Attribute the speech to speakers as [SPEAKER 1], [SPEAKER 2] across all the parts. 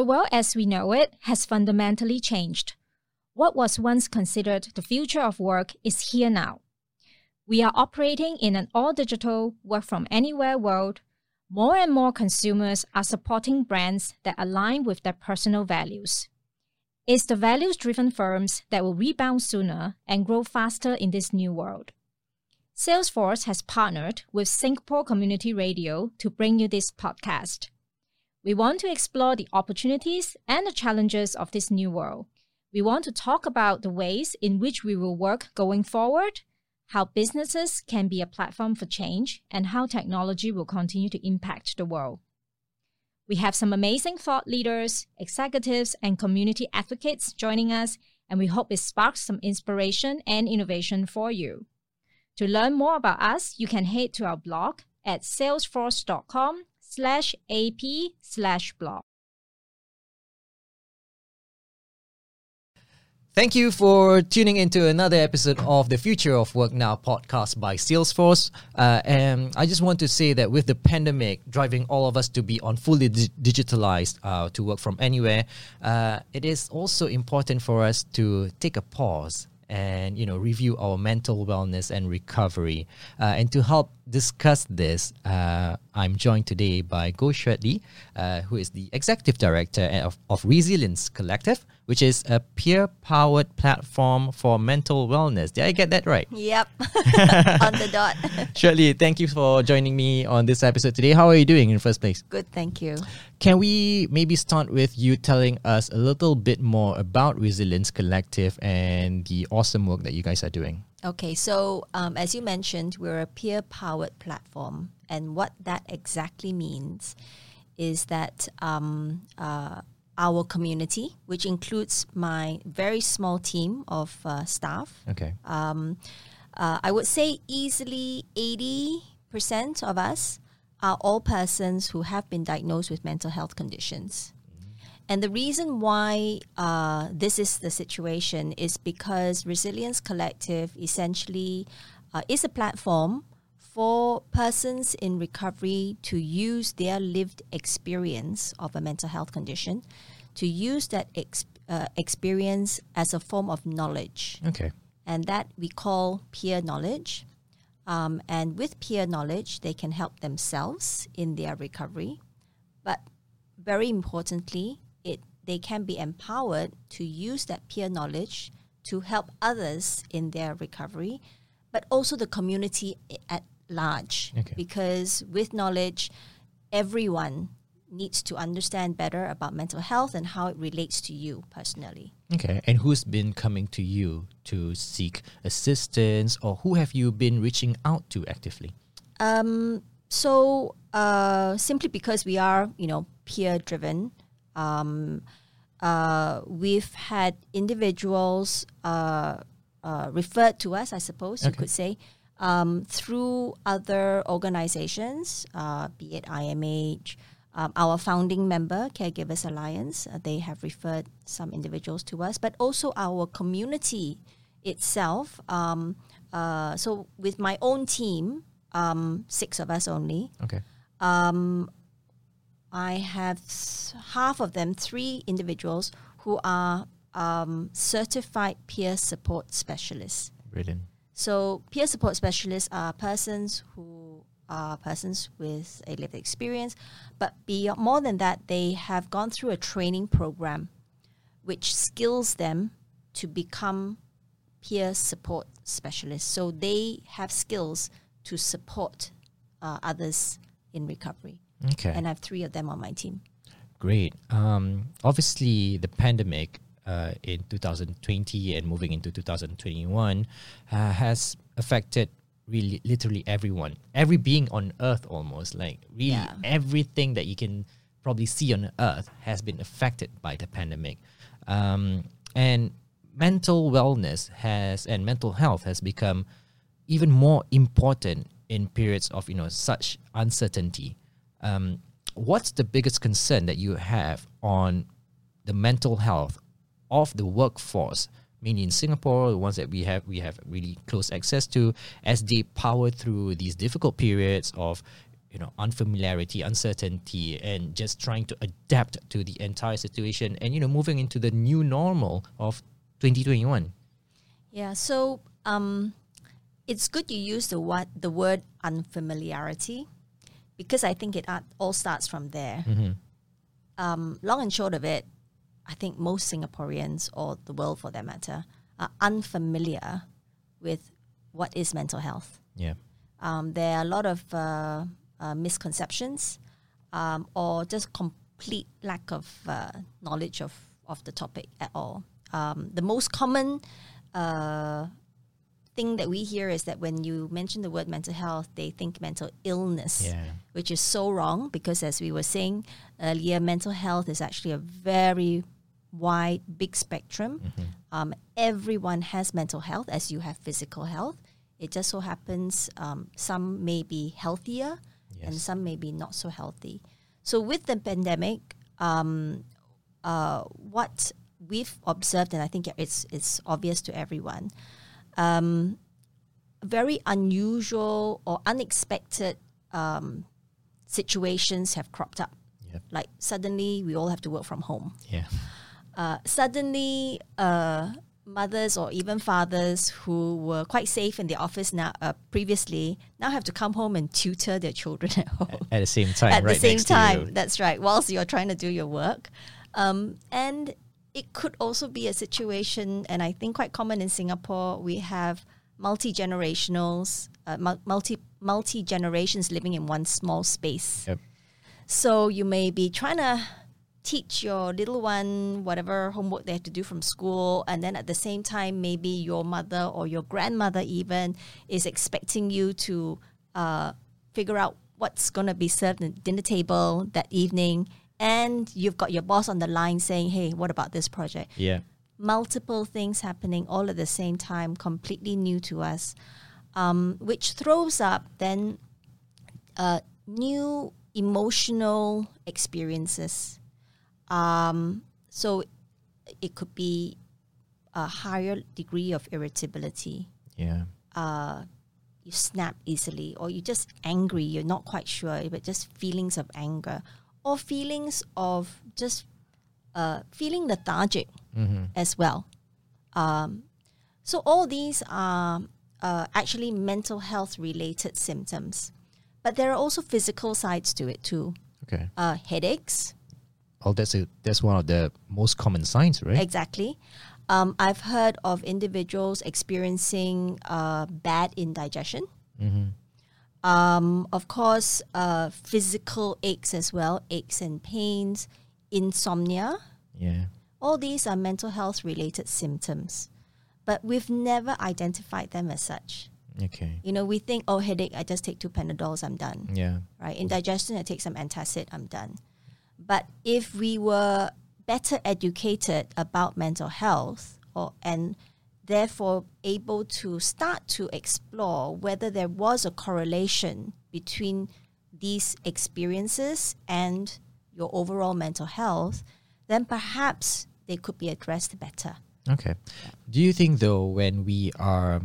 [SPEAKER 1] The world as we know it has fundamentally changed. What was once considered the future of work is here now. We are operating in an all digital, work from anywhere world. More and more consumers are supporting brands that align with their personal values. It's the values driven firms that will rebound sooner and grow faster in this new world. Salesforce has partnered with Singapore Community Radio to bring you this podcast. We want to explore the opportunities and the challenges of this new world. We want to talk about the ways in which we will work going forward how businesses can be a platform for change, and how technology will continue to impact the world. We have some amazing thought leaders, executives, and community advocates joining us, and we hope it sparks some inspiration and innovation for you. To learn more about us, you can head to our blog at salesforce.com slash ap slash blog.
[SPEAKER 2] Thank you for tuning into another episode of the Future of Work Now podcast by Salesforce. Uh, and I just want to say that with the pandemic driving all of us to be on fully di- digitalized uh, to work from anywhere, uh, it is also important for us to take a pause and you know review our mental wellness and recovery. Uh, and to help discuss this, uh, I'm joined today by Goh Xuet Lee, uh, who is the executive director of, of Resilience Collective which is a peer powered platform for mental wellness. Did I get that right?
[SPEAKER 3] Yep, on the dot.
[SPEAKER 2] Shirley, thank you for joining me on this episode today. How are you doing in the first place?
[SPEAKER 3] Good, thank you.
[SPEAKER 2] Can we maybe start with you telling us a little bit more about Resilience Collective and the awesome work that you guys are doing?
[SPEAKER 3] Okay, so um, as you mentioned, we're a peer powered platform. And what that exactly means is that um, uh, our community, which includes my very small team of uh, staff.
[SPEAKER 2] Okay. Um,
[SPEAKER 3] uh, I would say easily 80% of us are all persons who have been diagnosed with mental health conditions. And the reason why uh, this is the situation is because Resilience Collective essentially uh, is a platform for persons in recovery to use their lived experience of a mental health condition, to use that ex- uh, experience as a form of knowledge.
[SPEAKER 2] Okay.
[SPEAKER 3] And that we call peer knowledge. Um, and with peer knowledge, they can help themselves in their recovery. But very importantly, they can be empowered to use that peer knowledge to help others in their recovery, but also the community at large
[SPEAKER 2] okay.
[SPEAKER 3] because with knowledge, everyone needs to understand better about mental health and how it relates to you personally.
[SPEAKER 2] Okay, and who's been coming to you to seek assistance, or who have you been reaching out to actively?
[SPEAKER 3] Um, so uh, simply because we are, you know, peer driven, um, uh, we've had individuals uh, uh, referred to us, I suppose okay. you could say, um, through other organizations, uh, be it IMH, um, our founding member, Caregivers Alliance, uh, they have referred some individuals to us, but also our community itself. Um, uh, so, with my own team, um, six of us only.
[SPEAKER 2] Okay.
[SPEAKER 3] Um, I have half of them, three individuals who are um, certified peer support specialists.
[SPEAKER 2] Brilliant.
[SPEAKER 3] So peer support specialists are persons who are persons with a lived experience, but beyond more than that, they have gone through a training program, which skills them to become peer support specialists. So they have skills to support uh, others in recovery.
[SPEAKER 2] Okay.
[SPEAKER 3] And I have three of them on my team.
[SPEAKER 2] Great. Um, obviously, the pandemic uh, in 2020 and moving into 2021 uh, has affected really literally everyone, every being on earth almost. Like really yeah. everything that you can probably see on earth has been affected by the pandemic. Um, and mental wellness has and mental health has become even more important in periods of you know such uncertainty. Um, what's the biggest concern that you have on the mental health of the workforce, mainly in Singapore, the ones that we have we have really close access to, as they power through these difficult periods of you know unfamiliarity, uncertainty, and just trying to adapt to the entire situation, and you know moving into the new normal of 2021.
[SPEAKER 3] Yeah, so um, it's good you use the what the word unfamiliarity because I think it all starts from there. Um, long and short of it, I think most Singaporeans or the world for that matter are unfamiliar with what is mental health.
[SPEAKER 2] Yeah.
[SPEAKER 3] Um, there are a lot of uh, uh, misconceptions um, or just complete lack of uh, knowledge of, of the topic at all. Um, the most common uh, thing that we hear is that when you mention the word mental health, they think mental illness,
[SPEAKER 2] Yeah.
[SPEAKER 3] which is so wrong because, as we were saying earlier, mental health is actually a very wide, big spectrum. Um, everyone has mental health as you have physical health. It just so happens um, some may be healthier and some may be not so healthy. So, with the pandemic, um, uh, what we've observed, and I think it's it's obvious to everyone, um, very unusual or unexpected um, situations have cropped up.
[SPEAKER 2] Yep.
[SPEAKER 3] Like suddenly, we all have to work from home.
[SPEAKER 2] Yeah.
[SPEAKER 3] Uh, suddenly, uh, mothers or even fathers who were quite safe in the office now uh, previously now have to come home and tutor their children at home
[SPEAKER 2] At the same time,
[SPEAKER 3] at
[SPEAKER 2] right
[SPEAKER 3] the same time. That's right. Whilst you're trying to do your work, um, and it could also be a situation, and I think quite common in Singapore. We have multi generationals, uh, multi multi generations living in one small space.
[SPEAKER 2] Yep.
[SPEAKER 3] So you may be trying to teach your little one whatever homework they have to do from school, and then at the same time, maybe your mother or your grandmother even is expecting you to uh, figure out what's going to be served at the dinner table that evening. And you've got your boss on the line saying, hey, what about this project?
[SPEAKER 2] Yeah.
[SPEAKER 3] multiple things happening all at the same time, completely new to us, um, which throws up then uh, new emotional experiences. Um, so it could be a higher degree of irritability.
[SPEAKER 2] Yeah.
[SPEAKER 3] Uh, you snap easily, or you're just angry, you're not quite sure, but just feelings of anger, or feelings of just uh, feeling lethargic as well. Um, so all these are uh, actually mental health related symptoms, but there are also physical sides to it too.
[SPEAKER 2] Okay.
[SPEAKER 3] Uh, headaches,
[SPEAKER 2] Oh, that's a that's one of the most common signs, right?
[SPEAKER 3] exactly. Um, I've heard of individuals experiencing uh, bad indigestion. Um, of course, uh, physical aches as well, aches and pains, insomnia.
[SPEAKER 2] Yeah.
[SPEAKER 3] All these are mental health related symptoms, but we've never identified them as such.
[SPEAKER 2] Okay.
[SPEAKER 3] You know, we think, oh, headache, I just take two Panadols, I'm done.
[SPEAKER 2] Yeah.
[SPEAKER 3] Right? Indigestion, I take some antacid, I'm done. But if we were better educated about mental health or and therefore able to start to explore whether there was a correlation between these experiences and your overall mental health, then perhaps they could be addressed better.
[SPEAKER 2] Okay. Do you think though, when we are,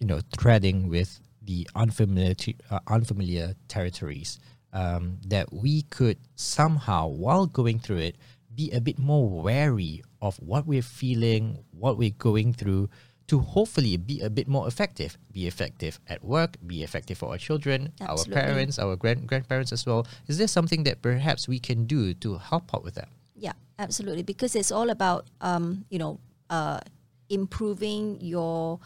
[SPEAKER 2] you know, treading with the unfamiliar uh, unfamiliar territories, um, that we could somehow, while going through it, be a bit more wary of what we're feeling, what we're going through, to hopefully be a bit more effective. Be effective at work, be effective for our children,
[SPEAKER 3] Absolutely.
[SPEAKER 2] our parents, our grand grandparents as well. Is there something that perhaps we can do to help out with that?
[SPEAKER 3] Yeah, absolutely. Because it's all about, um, you know, uh, improving your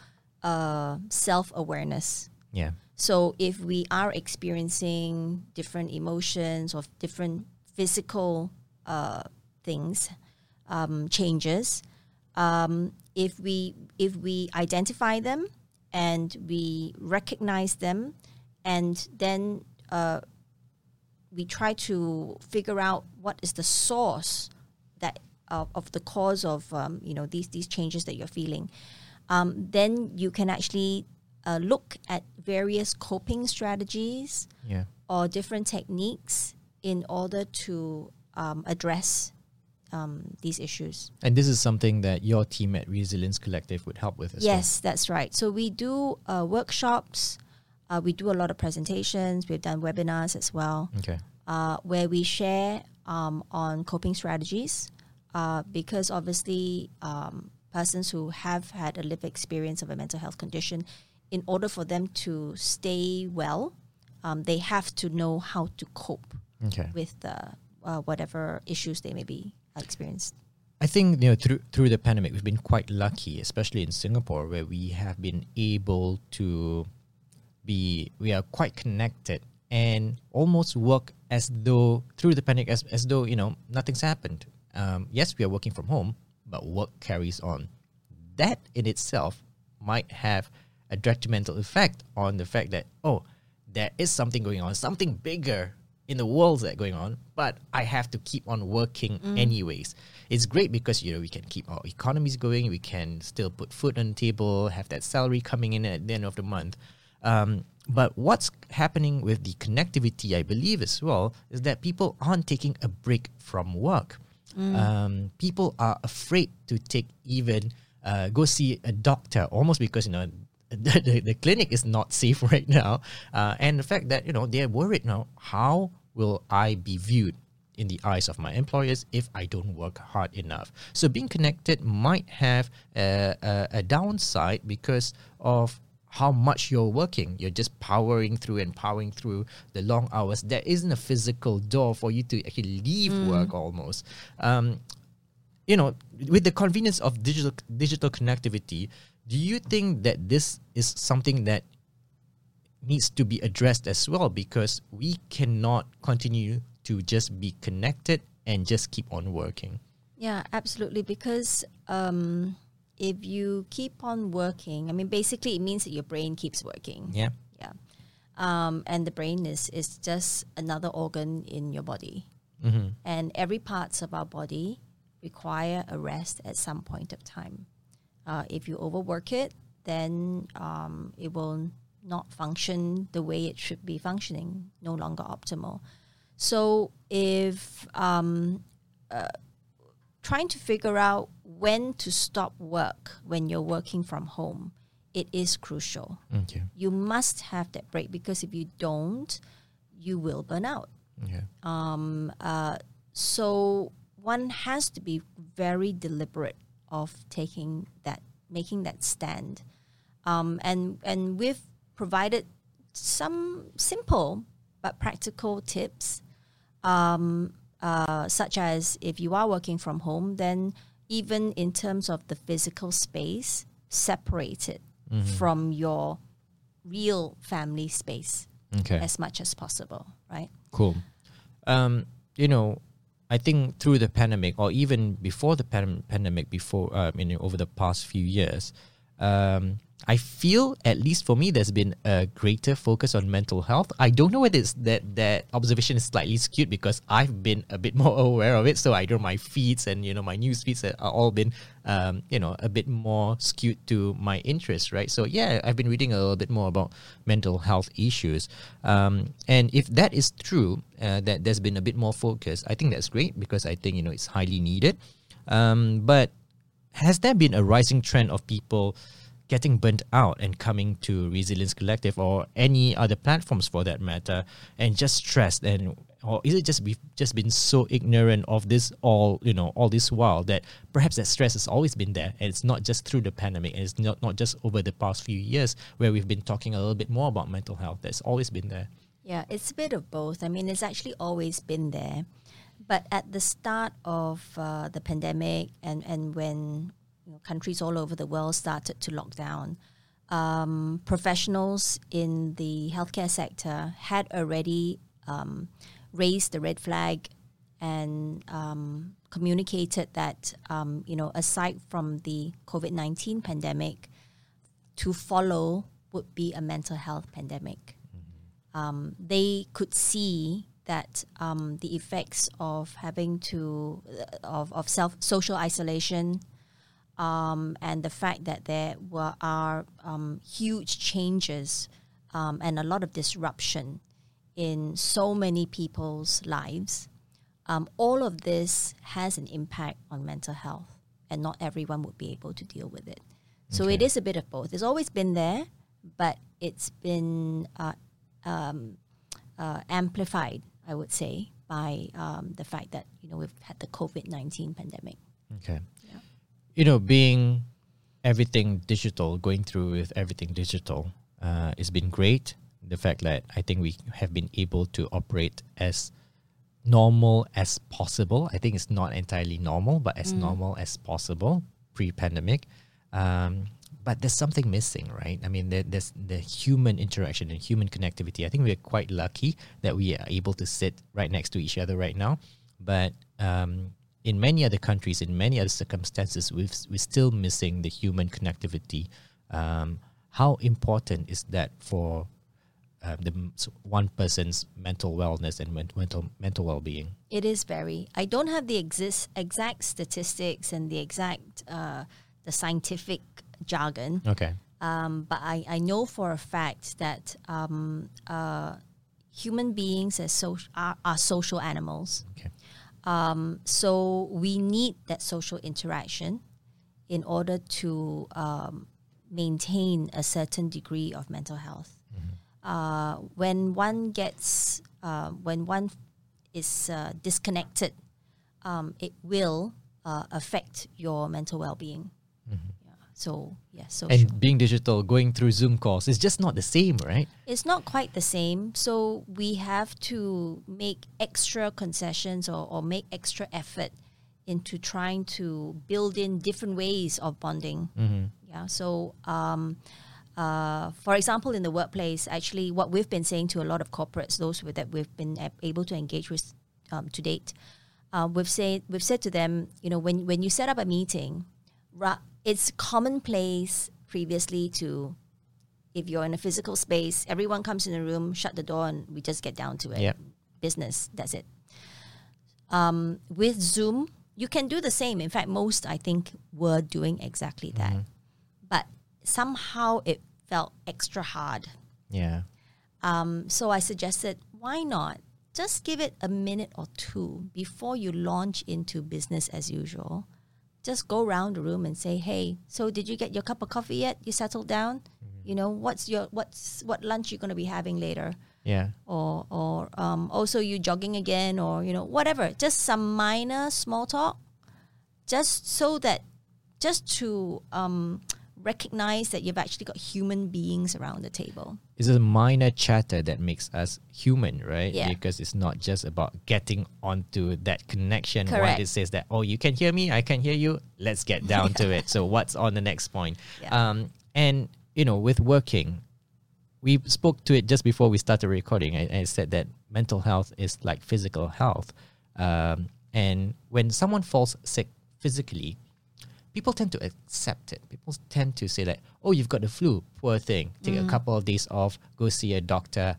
[SPEAKER 3] uh, self awareness.
[SPEAKER 2] Yeah.
[SPEAKER 3] So if we are experiencing different emotions or different physical uh, things, um, changes, um, if we if we identify them and we recognize them, and then uh, we try to figure out what is the source that of, of the cause of um, you know these these changes that you're feeling, um, then you can actually uh, look at various coping strategies
[SPEAKER 2] Yeah.
[SPEAKER 3] or different techniques in order to um, address um, these issues.
[SPEAKER 2] And this is something that your team at Resilience Collective would help with as well.
[SPEAKER 3] Yes, that's right. So we do uh, workshops. Uh, we do a lot of presentations. We've done webinars as well,
[SPEAKER 2] Okay.
[SPEAKER 3] uh, where we share um, on coping strategies. Uh, because obviously, um, persons who have had a lived experience of a mental health condition, in order for them to stay well, um, they have to know how to cope
[SPEAKER 2] Okay.
[SPEAKER 3] with uh, uh, whatever issues they may be experienced.
[SPEAKER 2] I think you know through through the pandemic we've been quite lucky, especially in Singapore, where we have been able to be we are quite connected and almost work as though through the pandemic as, as though you know nothing's happened. Um, yes, we are working from home, but work carries on. That in itself might have a detrimental effect on the fact that oh, there is something going on, something bigger in the world that going on, but I have to keep on working anyways. It's great because you know we can keep our economies going, we can still put food on the table, have that salary coming in at the end of the month. Um, but what's happening with the connectivity, I believe as well, is that people aren't taking a break from work. Um, people are afraid to take even uh, go see a doctor almost because you know the, the, the clinic is not safe right now, uh, and the fact that you know they're worried now. How will I be viewed in the eyes of my employers if I don't work hard enough? So being connected might have a, a, a downside because of how much you're working. You're just powering through and powering through the long hours. There isn't a physical door for you to actually leave work almost. Um, you know, with the convenience of digital digital connectivity, do you think that this is something that needs to be addressed as well? Because we cannot continue to just be connected and just keep on working.
[SPEAKER 3] Yeah, absolutely. Because um, if you keep on working, I mean, basically, it means that your brain keeps working.
[SPEAKER 2] Yeah.
[SPEAKER 3] Yeah. Um, and the brain is, is just another organ in your body.
[SPEAKER 2] Mm-hmm.
[SPEAKER 3] And every parts of our body require a rest at some point of time. Uh, if you overwork it, then um, it will not function the way it should be functioning, no longer optimal. So if um, uh, trying to figure out when to stop work when you're working from home, it is crucial.
[SPEAKER 2] Okay.
[SPEAKER 3] You must have that break because if you don't, you will burn out.
[SPEAKER 2] Okay.
[SPEAKER 3] Um, uh, so one has to be very deliberate of taking that, making that stand. Um, and and we've provided some simple but practical tips, um, uh, such as if you are working from home, then even in terms of the physical space, separate it from your real family space
[SPEAKER 2] Okay.
[SPEAKER 3] as much as possible, right?
[SPEAKER 2] Cool. Um, you know, I think through the pandemic, or even before the pandemic, before you know, over the past few years, um, I feel at least for me, there's been a greater focus on mental health. I don't know whether it's that that observation is slightly skewed because I've been a bit more aware of it. So I know my feeds and you know my news feeds are all been um, you know a bit more skewed to my interests, right? So yeah, I've been reading a little bit more about mental health issues, um, and if that is true, uh, that there's been a bit more focus, I think that's great because I think you know it's highly needed. Um, but has there been a rising trend of people getting burnt out and coming to Resilience Collective or any other platforms for that matter and just stressed and or is it just we've just been so ignorant of this all you know all this while that perhaps that stress has always been there and it's not just through the pandemic and it's not, not just over the past few years where we've been talking a little bit more about mental health that's always been there
[SPEAKER 3] Yeah, it's a bit of both. I mean, it's actually always been there. But at the start of uh, the pandemic and, and when you know, countries all over the world started to lock down, um, professionals in the healthcare sector had already um, raised the red flag and um, communicated that, um, you know, aside from the COVID 19 pandemic, to follow would be a mental health pandemic. Um, they could see that um, the effects of having to of, of self social isolation um, and the fact that there were are um, huge changes um, and a lot of disruption in so many people's lives. Um, all of this has an impact on mental health, and not everyone would be able to deal with it. So it
[SPEAKER 2] Okay.
[SPEAKER 3] is a bit of both. It's always been there, but it's been uh, um, uh, amplified, I would say, by um, the fact that you know we've had the COVID nineteen pandemic.
[SPEAKER 2] Okay. You know, being everything digital, going through with everything digital, uh, it's been great. The fact that I think we have been able to operate as normal as possible. I think it's not entirely normal, but as normal as possible pre-pandemic. Um, but there's something missing, right? I mean, there, there's the human interaction and human connectivity. I think we're quite lucky that we are able to sit right next to each other right now. But um, in many other countries, in many other circumstances, we've, we're still missing the human connectivity. Um, how important is that for um, the one person's mental wellness and mental mental well-being?
[SPEAKER 3] It is very. I don't have the exist, exact statistics and the exact uh, the scientific jargon,
[SPEAKER 2] Okay.
[SPEAKER 3] um, but I, I know for a fact that um, uh, human beings as so, are, are social animals.
[SPEAKER 2] Okay.
[SPEAKER 3] Um, so we need that social interaction in order to um, maintain a certain degree of mental health. Uh, when one gets, uh, when one is uh, disconnected, um, it will uh, affect your mental well-being. Yeah. So yeah, social.
[SPEAKER 2] And being digital, going through Zoom calls, is just not the same, right?
[SPEAKER 3] It's not quite the same. So we have to make extra concessions or, or make extra effort into trying to build in different ways of bonding. Yeah. So, um, uh, for example, in the workplace, actually, what we've been saying to a lot of corporates, those with, that we've been able to engage with um, to date, uh, we've said we've said to them, you know, when when you set up a meeting, ra- it's commonplace previously to if you're in a physical space, everyone comes in the room, shut the door, and we just get down to it.
[SPEAKER 2] Yep.
[SPEAKER 3] Business, that's it. Um, with Zoom, you can do the same. In fact, most I think were doing exactly that, but somehow it felt extra hard.
[SPEAKER 2] Yeah.
[SPEAKER 3] Um, so I suggested, why not just give it a minute or two before you launch into business as usual? Just go around the room and say, "Hey, so did you get your cup of coffee yet? You settled down? You know, what's your what's what lunch you're going to be having later?"
[SPEAKER 2] Yeah.
[SPEAKER 3] or or um, also you jogging again or you know whatever just some minor small talk just so that just to um, recognize that you've actually got human beings around the table
[SPEAKER 2] It's a minor chatter that makes us human, right?
[SPEAKER 3] Yeah.
[SPEAKER 2] Because it's not just about getting onto that connection.
[SPEAKER 3] Correct.
[SPEAKER 2] What it says that, oh, you can hear me, I can hear you. Let's get down to it. So what's on the next point?
[SPEAKER 3] Yeah.
[SPEAKER 2] Um, and you know, with working, we spoke to it just before we started recording. I, I said that mental health is like physical health, um, and when someone falls sick physically, people tend to accept it. People tend to say like, "Oh, you've got the flu. Poor thing. Take a couple of days off. Go see a doctor.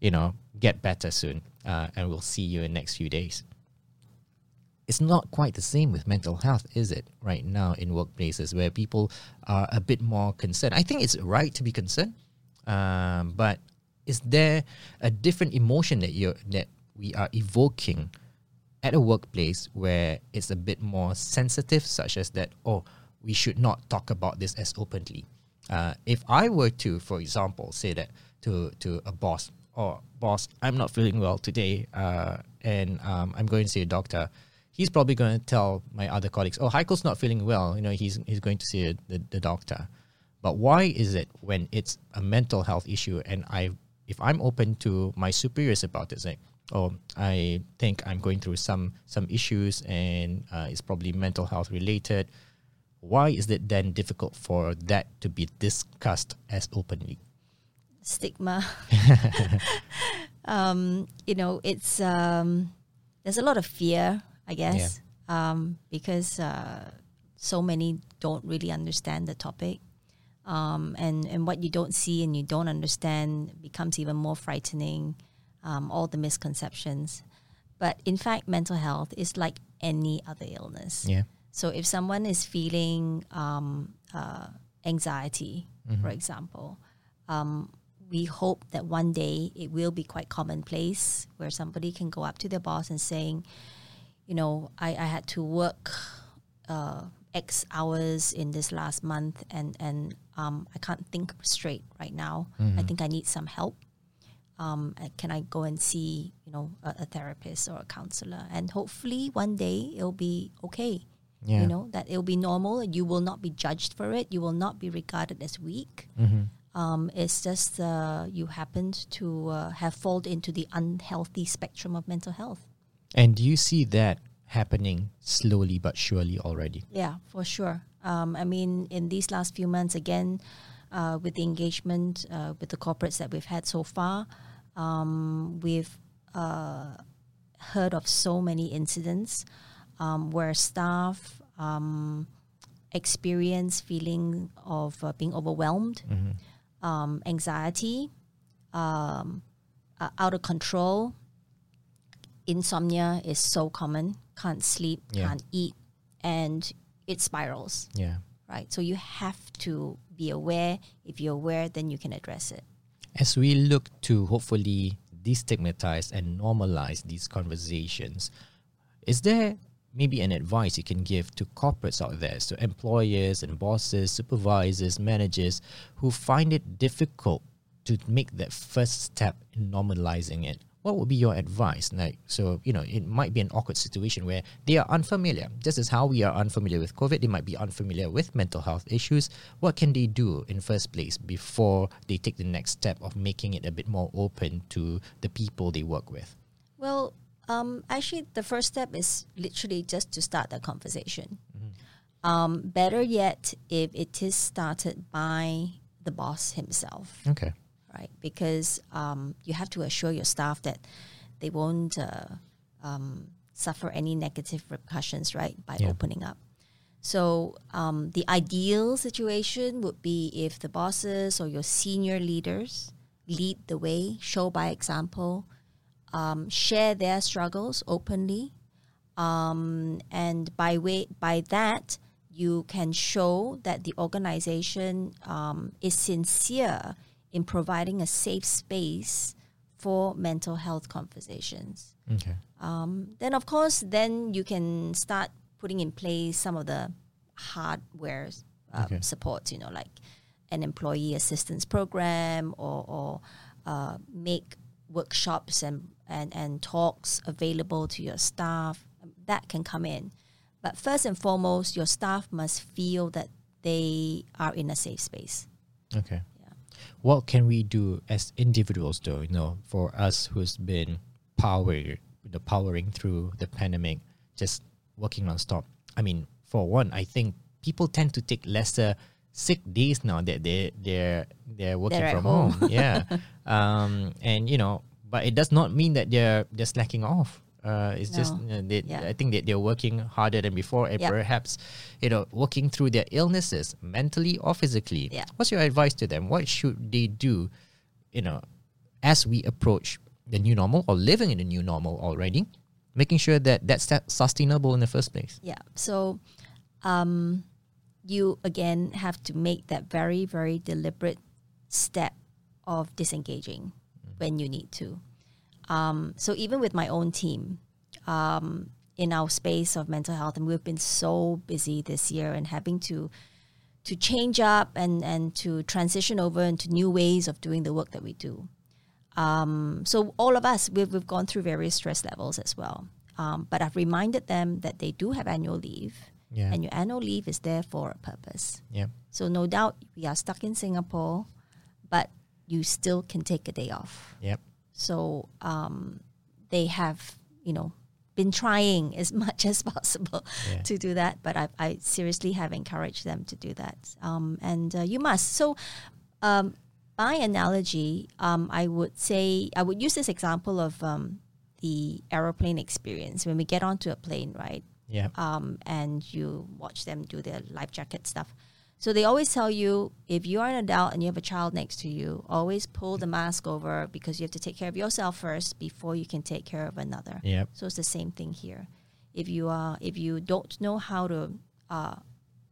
[SPEAKER 2] You know, get better soon, uh, and we'll see you in next few days." It's not quite the same with mental health, is it? Right now in workplaces where people are a bit more concerned. I think it's right to be concerned, um, but is there a different emotion that you that we are evoking at a workplace where it's a bit more sensitive, such as that, oh, we should not talk about this as openly. Uh, if I were to, for example, say that to to a boss, oh, boss, I'm not feeling well today, uh, and um, I'm going to see a doctor. He's probably going to tell my other colleagues, oh, Heiko's not feeling well. You know, he's he's going to see a, the, the doctor. But why is it when it's a mental health issue and I, if I'm open to my superiors about it, like, oh, I think I'm going through some some issues and uh, it's probably mental health related. Why is it then difficult for that to be discussed as openly?
[SPEAKER 3] stigma. Um, you know it's um, there's a lot of fear i guess. Um, because uh, so many don't really understand the topic. Um, and and what you don't see and you don't understand becomes even more frightening um, all the misconceptions but in fact mental health is like any other illness
[SPEAKER 2] Yeah.
[SPEAKER 3] so if someone is feeling um, uh, anxiety, for example, um, we hope that one day it will be quite commonplace where somebody can go up to their boss and saying, you know, I, I had to work uh, X hours in this last month and, and um, I can't think straight right now.
[SPEAKER 2] Mm-hmm.
[SPEAKER 3] I think I need some help. Um, can I go and see, you know, a, a therapist or a counselor? And hopefully one day it'll be okay.
[SPEAKER 2] Yeah.
[SPEAKER 3] You know that it'll be normal. and You will not be judged for it. You will not be regarded as weak.
[SPEAKER 2] Mhm.
[SPEAKER 3] Um, it's just uh, you happened to uh, have fallen into the unhealthy spectrum of mental health.
[SPEAKER 2] And do you see that happening slowly but surely already?
[SPEAKER 3] Yeah, for sure. Um, I mean, in these last few months, again, uh, with the engagement uh, with the corporates that we've had so far, um, we've uh, heard of so many incidents um, where staff um, experience feeling of uh, being overwhelmed, um, anxiety, um, uh, out of control. Insomnia is so common. Can't sleep,
[SPEAKER 2] Yeah.
[SPEAKER 3] can't eat, and it spirals
[SPEAKER 2] Yeah.
[SPEAKER 3] right? So you have to be aware. If you're aware, then you can address it.
[SPEAKER 2] As we look to hopefully destigmatize and normalize these conversations, is there maybe an advice you can give to corporates out there, so employers and bosses, supervisors, managers who find it difficult to make that first step in normalizing it? What would be your advice? Like, so you know, it might be an awkward situation where they are unfamiliar. Just as how we are unfamiliar with COVID, they might be unfamiliar with mental health issues. What can they do in first place before they take the next step of making it a bit more open to the people they work with?
[SPEAKER 3] Well, um, actually, the first step is literally just to start the conversation. Um, better yet, if it is started by the boss himself,
[SPEAKER 2] Okay.
[SPEAKER 3] Right? Because um, you have to assure your staff that they won't uh, um, suffer any negative repercussions, right, by
[SPEAKER 2] Yeah.
[SPEAKER 3] opening up. So um, the ideal situation would be if the bosses or your senior leaders lead the way, show by example, um, share their struggles openly, um, and by way by that you can show that the organization um, is sincere in providing a safe space for mental health conversations.
[SPEAKER 2] Okay.
[SPEAKER 3] Um, then, of course, then you can start putting in place some of the hardware um,
[SPEAKER 2] Okay.
[SPEAKER 3] supports, you know, like an employee assistance program or, or uh, make workshops and, and, and talks available to your staff. That can come in. But first and foremost, your staff must feel that they are in a safe space.
[SPEAKER 2] Okay. What can we do as individuals, though? You know, for us who's been power, the powering through the pandemic, just working nonstop. I mean, for one, I think people tend to take lesser sick days now that they they're they're working
[SPEAKER 3] They're
[SPEAKER 2] from
[SPEAKER 3] home.
[SPEAKER 2] home. yeah, um, and you know, but it does not mean that they're they're slacking off. Uh, it's just
[SPEAKER 3] No.
[SPEAKER 2] uh, they,
[SPEAKER 3] Yeah.
[SPEAKER 2] I think that they're working harder than before, and perhaps, you know, working through their illnesses mentally or physically.
[SPEAKER 3] Yeah.
[SPEAKER 2] What's your advice to them? What should they do, you know, as we approach the new normal or living in the new normal already, making sure that that's sustainable in the first place?
[SPEAKER 3] Yeah. So, um, you again have to make that very, very deliberate step of disengaging when you need to. Um, so even with my own team, um, in our space of mental health, and we've been so busy this year and having to to change up and and to transition over into new ways of doing the work that we do. Um, so all of us, we've, we've gone through various stress levels as well. Um, but I've reminded them that they do have annual leave,
[SPEAKER 2] Yeah.
[SPEAKER 3] and your annual leave is there for a purpose.
[SPEAKER 2] yeah.
[SPEAKER 3] So no doubt we are stuck in Singapore, but you still can take a day off.
[SPEAKER 2] Yep.
[SPEAKER 3] So um, they have, you know, been trying as much as possible
[SPEAKER 2] Yeah.
[SPEAKER 3] to do that. But I, I seriously have encouraged them to do that. Um, and uh, you must. So um, by analogy, um, I would say, I would use this example of um, the aeroplane experience. When we get onto a plane, right?
[SPEAKER 2] Yeah.
[SPEAKER 3] um, and you watch them do their life jacket stuff. So they always tell you if you are an adult and you have a child next to you, always pull the mask over because you have to take care of yourself first before you can take care of another.
[SPEAKER 2] Yep.
[SPEAKER 3] So it's the same thing here. If you are, if you don't know how to uh,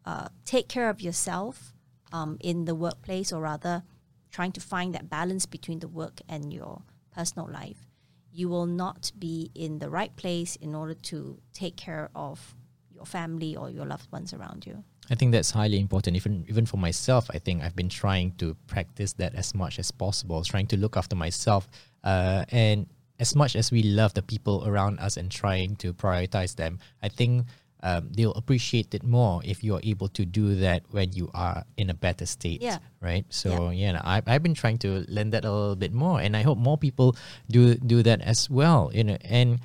[SPEAKER 3] uh, take care of yourself um, in the workplace, or rather, trying to find that balance between the work and your personal life, you will not be in the right place in order to take care of your family or your loved ones around you.
[SPEAKER 2] I think that's highly important. Even even for myself, I think I've been trying to practice that as much as possible, trying to look after myself. Uh, and as much as we love the people around us and trying to prioritize them, I think um, they'll appreciate it more if you are able to do that when you are in a better state.
[SPEAKER 3] Yeah.
[SPEAKER 2] Right. So yeah, I, I've been trying to learn that a little bit more, and I hope more people do do that as well. You know, and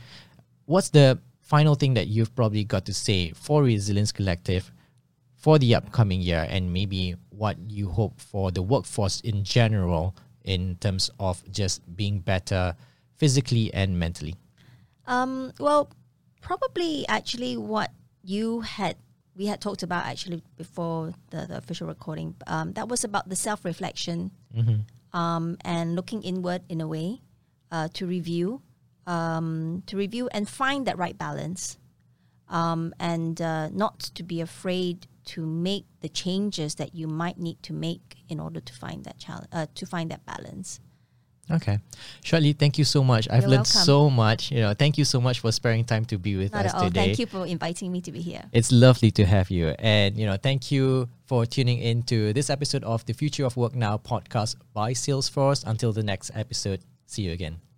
[SPEAKER 2] what's the final thing that you've probably got to say for Resilience Collective? For the upcoming year and maybe what you hope for the workforce in general in terms of just being better physically and mentally?
[SPEAKER 3] Um, well, probably actually what you had we had talked about actually before the, the official recording. Um, that was about the self reflection um, and looking inward in a way uh, to review, um, to review and find that right balance, um, and uh, not to be afraid to make the changes that you might need to make in order to find that challenge, uh, to find that balance.
[SPEAKER 2] Okay. Shirley, thank you so much. I've
[SPEAKER 3] You're
[SPEAKER 2] learned
[SPEAKER 3] welcome.
[SPEAKER 2] so much. You know, thank you so much for sparing time to be with
[SPEAKER 3] Not
[SPEAKER 2] us today.
[SPEAKER 3] Thank you for inviting me to be here.
[SPEAKER 2] It's lovely to have you. And, you know, thank you for tuning in to this episode of the Future of Work Now podcast by Salesforce. Until the next episode, see you again.